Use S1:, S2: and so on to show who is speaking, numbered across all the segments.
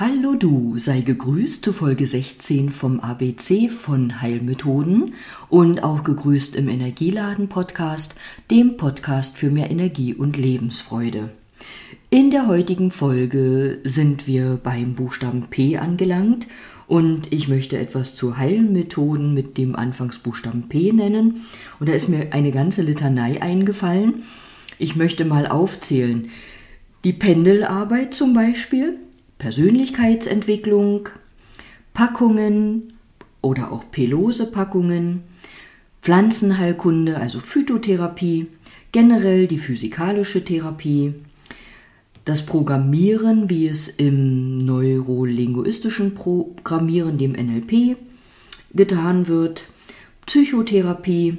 S1: Hallo du, sei gegrüßt zu Folge 16 vom ABC von Heilmethoden und auch gegrüßt im Energieladen Podcast, dem Podcast für mehr Energie und Lebensfreude. In der heutigen Folge sind wir beim Buchstaben P angelangt und ich möchte etwas zu Heilmethoden mit dem Anfangsbuchstaben P nennen und da ist mir eine ganze Litanei eingefallen. Ich möchte mal aufzählen. Die Pendelarbeit zum Beispiel, Persönlichkeitsentwicklung, Packungen oder auch Pelose-Packungen, Pflanzenheilkunde, also Phytotherapie, generell die physikalische Therapie, das Programmieren, wie es im neurolinguistischen Programmieren, dem NLP, getan wird, Psychotherapie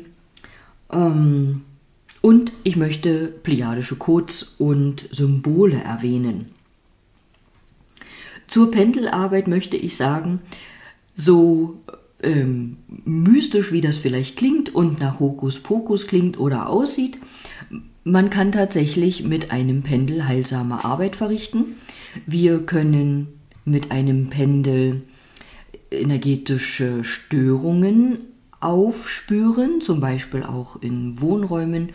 S1: ähm, und ich möchte pleiadische Codes und Symbole erwähnen. Zur Pendelarbeit möchte ich sagen, so ähm, mystisch wie das vielleicht klingt und nach Hokuspokus klingt oder aussieht, man kann tatsächlich mit einem Pendel heilsame Arbeit verrichten. Wir können mit einem Pendel energetische Störungen aufspüren, zum Beispiel auch in Wohnräumen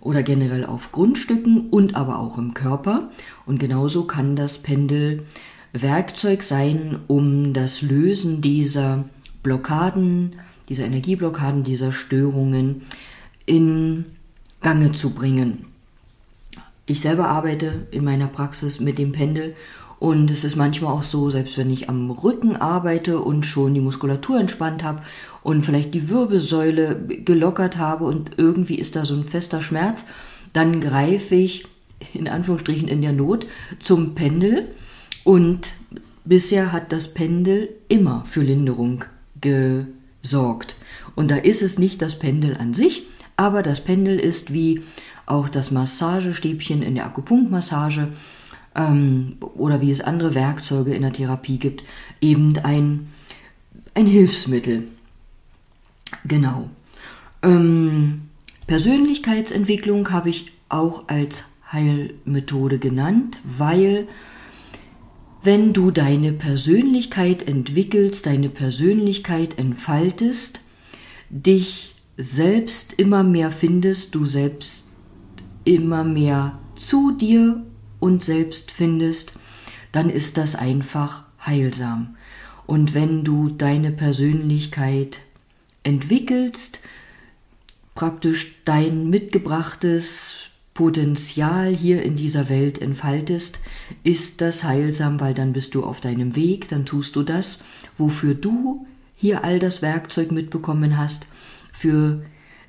S1: oder generell auf Grundstücken und aber auch im Körper. Und genauso kann das Pendel Werkzeug sein, um das Lösen dieser Blockaden, dieser Energieblockaden, dieser Störungen in Gange zu bringen. Ich selber arbeite in meiner Praxis mit dem Pendel und es ist manchmal auch so, selbst wenn ich am Rücken arbeite und schon die Muskulatur entspannt habe und vielleicht die Wirbelsäule gelockert habe und irgendwie ist da so ein fester Schmerz, dann greife ich in Anführungsstrichen in der Not zum Pendel und bisher hat das Pendel immer für Linderung gesorgt. Und da ist es nicht das Pendel an sich, aber das Pendel ist wie auch das Massagestäbchen in der Akupunktmassage ähm, oder wie es andere Werkzeuge in der Therapie gibt, eben ein, ein Hilfsmittel. Genau. Ähm, Persönlichkeitsentwicklung habe ich auch als Heilmethode genannt, weil wenn du deine Persönlichkeit entwickelst, deine Persönlichkeit entfaltest, dich selbst immer mehr findest, du selbst immer mehr zu dir und selbst findest, dann ist das einfach heilsam. Und wenn du deine Persönlichkeit entwickelst, praktisch dein mitgebrachtes Potenzial hier in dieser Welt entfaltest, ist das heilsam, weil dann bist du auf deinem Weg, dann tust du das, wofür du hier all das Werkzeug mitbekommen hast, für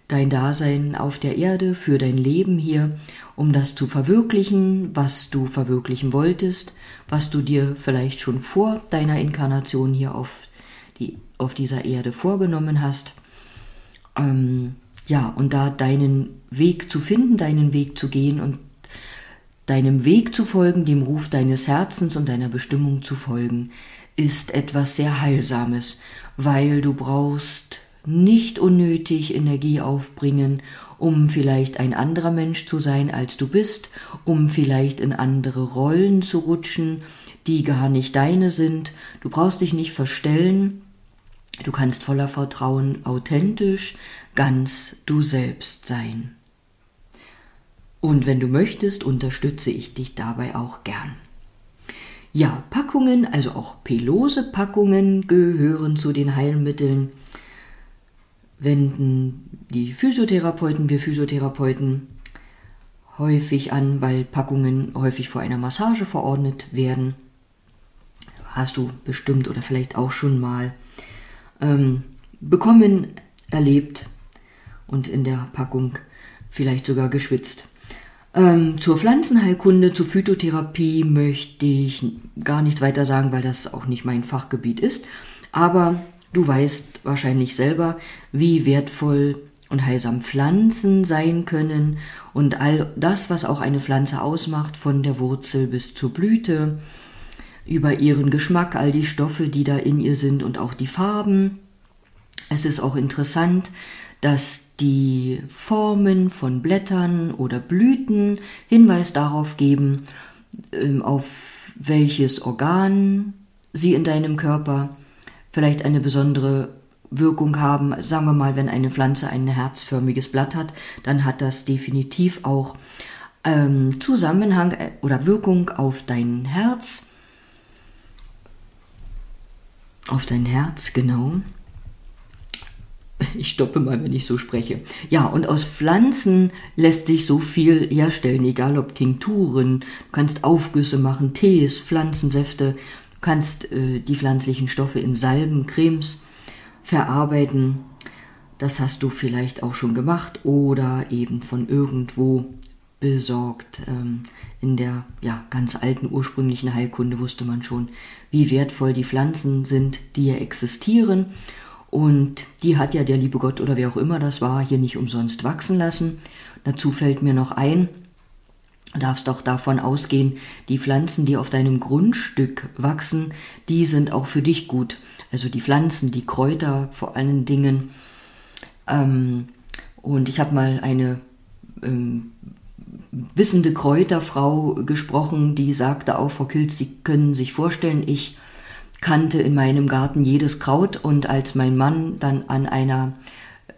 S1: dein Dasein auf der Erde, für dein Leben hier, um das zu verwirklichen, was du verwirklichen wolltest, was du dir vielleicht schon vor deiner Inkarnation hier auf, die, auf dieser Erde vorgenommen hast. Ähm, ja, und da deinen Weg zu finden, deinen Weg zu gehen und deinem Weg zu folgen, dem Ruf deines Herzens und deiner Bestimmung zu folgen, ist etwas sehr Heilsames, weil du brauchst nicht unnötig Energie aufbringen, um vielleicht ein anderer Mensch zu sein, als du bist, um vielleicht in andere Rollen zu rutschen, die gar nicht deine sind. Du brauchst dich nicht verstellen, du kannst voller Vertrauen authentisch, ganz du selbst sein. Und wenn du möchtest, unterstütze ich dich dabei auch gern. Ja, Packungen, also auch pelose Packungen gehören zu den Heilmitteln. Wenden die Physiotherapeuten, wir Physiotherapeuten häufig an, weil Packungen häufig vor einer Massage verordnet werden. Hast du bestimmt oder vielleicht auch schon mal ähm, bekommen, erlebt und in der Packung vielleicht sogar geschwitzt. Ähm, zur Pflanzenheilkunde, zur Phytotherapie möchte ich gar nichts weiter sagen, weil das auch nicht mein Fachgebiet ist. Aber du weißt wahrscheinlich selber, wie wertvoll und heilsam Pflanzen sein können und all das, was auch eine Pflanze ausmacht, von der Wurzel bis zur Blüte, über ihren Geschmack, all die Stoffe, die da in ihr sind und auch die Farben. Es ist auch interessant, dass die Formen von Blättern oder Blüten Hinweis darauf geben, ähm, auf welches Organ sie in deinem Körper vielleicht eine besondere Wirkung haben. Sagen wir mal, wenn eine Pflanze ein herzförmiges Blatt hat, dann hat das definitiv auch ähm, Zusammenhang äh, oder Wirkung auf dein Herz. Auf dein Herz, genau. Ich stoppe mal, wenn ich so spreche. Ja, und aus Pflanzen lässt sich so viel herstellen, egal ob Tinkturen, du kannst Aufgüsse machen, Tees, Pflanzensäfte, du kannst äh, die pflanzlichen Stoffe in Salben, Cremes verarbeiten. Das hast du vielleicht auch schon gemacht oder eben von irgendwo besorgt. Ähm, in der ja, ganz alten ursprünglichen Heilkunde wusste man schon, wie wertvoll die Pflanzen sind, die ja existieren. Und die hat ja der liebe Gott oder wer auch immer das war, hier nicht umsonst wachsen lassen. Dazu fällt mir noch ein, darfst auch davon ausgehen, die Pflanzen, die auf deinem Grundstück wachsen, die sind auch für dich gut. Also die Pflanzen, die Kräuter vor allen Dingen. Ähm, und ich habe mal eine ähm, wissende Kräuterfrau gesprochen, die sagte auch, Frau Kilz, Sie können sich vorstellen, ich kannte in meinem Garten jedes Kraut und als mein Mann dann an einer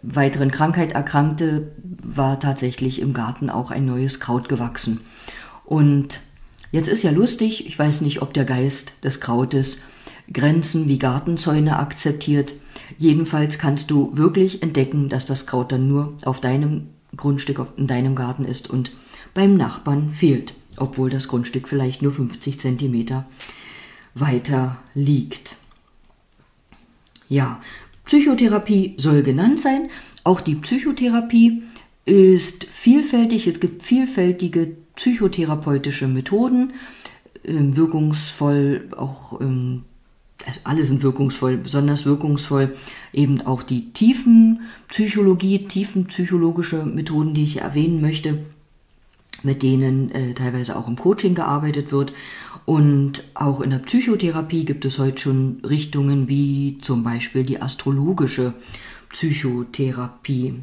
S1: weiteren Krankheit erkrankte, war tatsächlich im Garten auch ein neues Kraut gewachsen. Und jetzt ist ja lustig, ich weiß nicht, ob der Geist des Krautes Grenzen wie Gartenzäune akzeptiert. Jedenfalls kannst du wirklich entdecken, dass das Kraut dann nur auf deinem Grundstück in deinem Garten ist und beim Nachbarn fehlt, obwohl das Grundstück vielleicht nur 50 Zentimeter weiter liegt. Ja, Psychotherapie soll genannt sein. Auch die Psychotherapie ist vielfältig. Es gibt vielfältige psychotherapeutische Methoden, ähm, wirkungsvoll auch ähm, also alle sind wirkungsvoll, besonders wirkungsvoll eben auch die Tiefenpsychologie, tiefenpsychologische Methoden, die ich erwähnen möchte mit denen äh, teilweise auch im Coaching gearbeitet wird. Und auch in der Psychotherapie gibt es heute schon Richtungen wie zum Beispiel die astrologische Psychotherapie.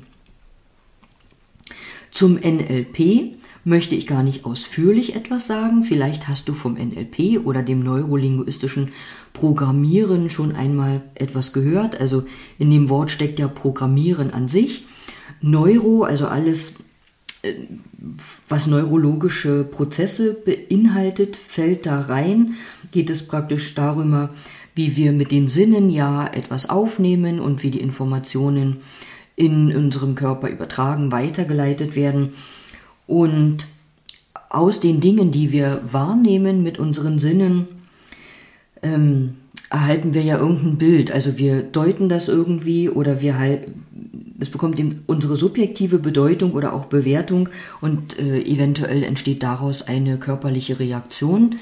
S1: Zum NLP möchte ich gar nicht ausführlich etwas sagen. Vielleicht hast du vom NLP oder dem neurolinguistischen Programmieren schon einmal etwas gehört. Also in dem Wort steckt ja Programmieren an sich. Neuro, also alles was neurologische Prozesse beinhaltet, fällt da rein, geht es praktisch darüber, wie wir mit den Sinnen ja etwas aufnehmen und wie die Informationen in unserem Körper übertragen, weitergeleitet werden. Und aus den Dingen, die wir wahrnehmen mit unseren Sinnen, ähm, erhalten wir ja irgendein Bild. Also wir deuten das irgendwie oder wir halt, es bekommt eben unsere subjektive Bedeutung oder auch Bewertung und äh, eventuell entsteht daraus eine körperliche Reaktion.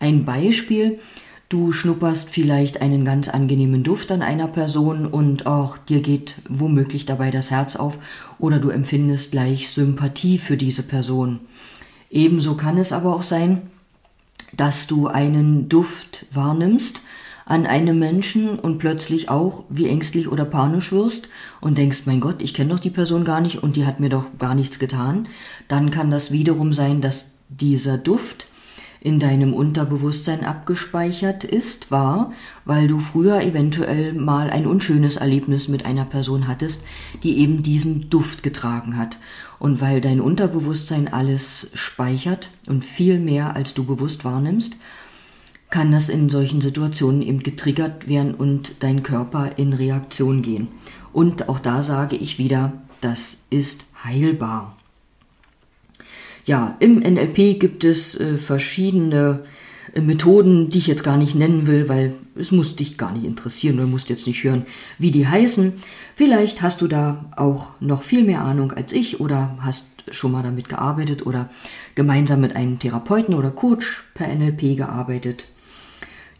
S1: Ein Beispiel, du schnupperst vielleicht einen ganz angenehmen Duft an einer Person und auch dir geht womöglich dabei das Herz auf oder du empfindest gleich Sympathie für diese Person. Ebenso kann es aber auch sein, dass du einen Duft wahrnimmst, an einem Menschen und plötzlich auch wie ängstlich oder panisch wirst und denkst, mein Gott, ich kenne doch die Person gar nicht und die hat mir doch gar nichts getan, dann kann das wiederum sein, dass dieser Duft in deinem Unterbewusstsein abgespeichert ist, war, weil du früher eventuell mal ein unschönes Erlebnis mit einer Person hattest, die eben diesen Duft getragen hat. Und weil dein Unterbewusstsein alles speichert und viel mehr als du bewusst wahrnimmst, kann das in solchen Situationen eben getriggert werden und dein Körper in Reaktion gehen. Und auch da sage ich wieder, das ist heilbar. Ja, im NLP gibt es äh, verschiedene äh, Methoden, die ich jetzt gar nicht nennen will, weil es muss dich gar nicht interessieren, du musst jetzt nicht hören, wie die heißen. Vielleicht hast du da auch noch viel mehr Ahnung als ich oder hast schon mal damit gearbeitet oder gemeinsam mit einem Therapeuten oder Coach per NLP gearbeitet.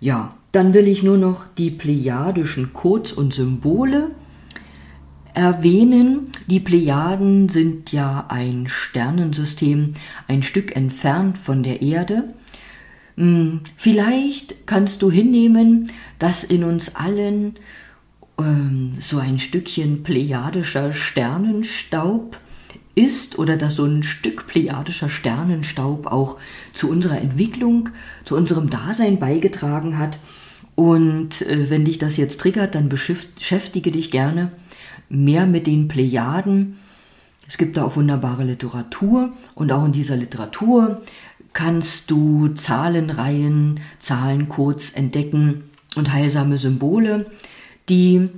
S1: Ja, dann will ich nur noch die plejadischen Codes und Symbole erwähnen. Die Plejaden sind ja ein Sternensystem, ein Stück entfernt von der Erde. Hm, vielleicht kannst du hinnehmen, dass in uns allen ähm, so ein Stückchen plejadischer Sternenstaub ist oder dass so ein Stück plejadischer Sternenstaub auch zu unserer Entwicklung, zu unserem Dasein beigetragen hat. Und äh, wenn dich das jetzt triggert, dann beschäftige dich gerne mehr mit den Plejaden. Es gibt da auch wunderbare Literatur und auch in dieser Literatur kannst du Zahlenreihen, Zahlencodes entdecken und heilsame Symbole, die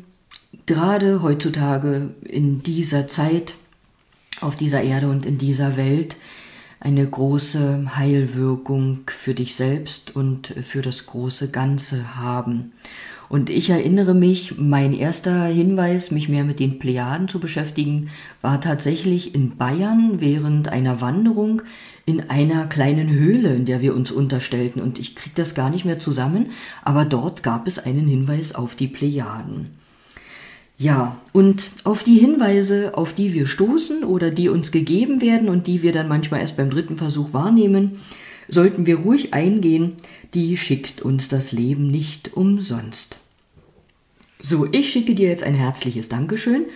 S1: gerade heutzutage in dieser Zeit auf dieser Erde und in dieser Welt eine große Heilwirkung für dich selbst und für das große Ganze haben. Und ich erinnere mich, mein erster Hinweis, mich mehr mit den Plejaden zu beschäftigen, war tatsächlich in Bayern während einer Wanderung in einer kleinen Höhle, in der wir uns unterstellten. Und ich kriege das gar nicht mehr zusammen, aber dort gab es einen Hinweis auf die Plejaden. Ja, und auf die Hinweise, auf die wir stoßen oder die uns gegeben werden und die wir dann manchmal erst beim dritten Versuch wahrnehmen, sollten wir ruhig eingehen, die schickt uns das Leben nicht umsonst. So, ich schicke dir jetzt ein herzliches Dankeschön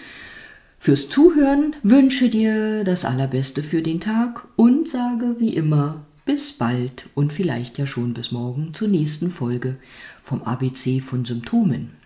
S1: fürs Zuhören, wünsche dir das Allerbeste für den Tag und sage wie immer bis bald und vielleicht ja schon bis morgen zur nächsten Folge vom ABC von Symptomen.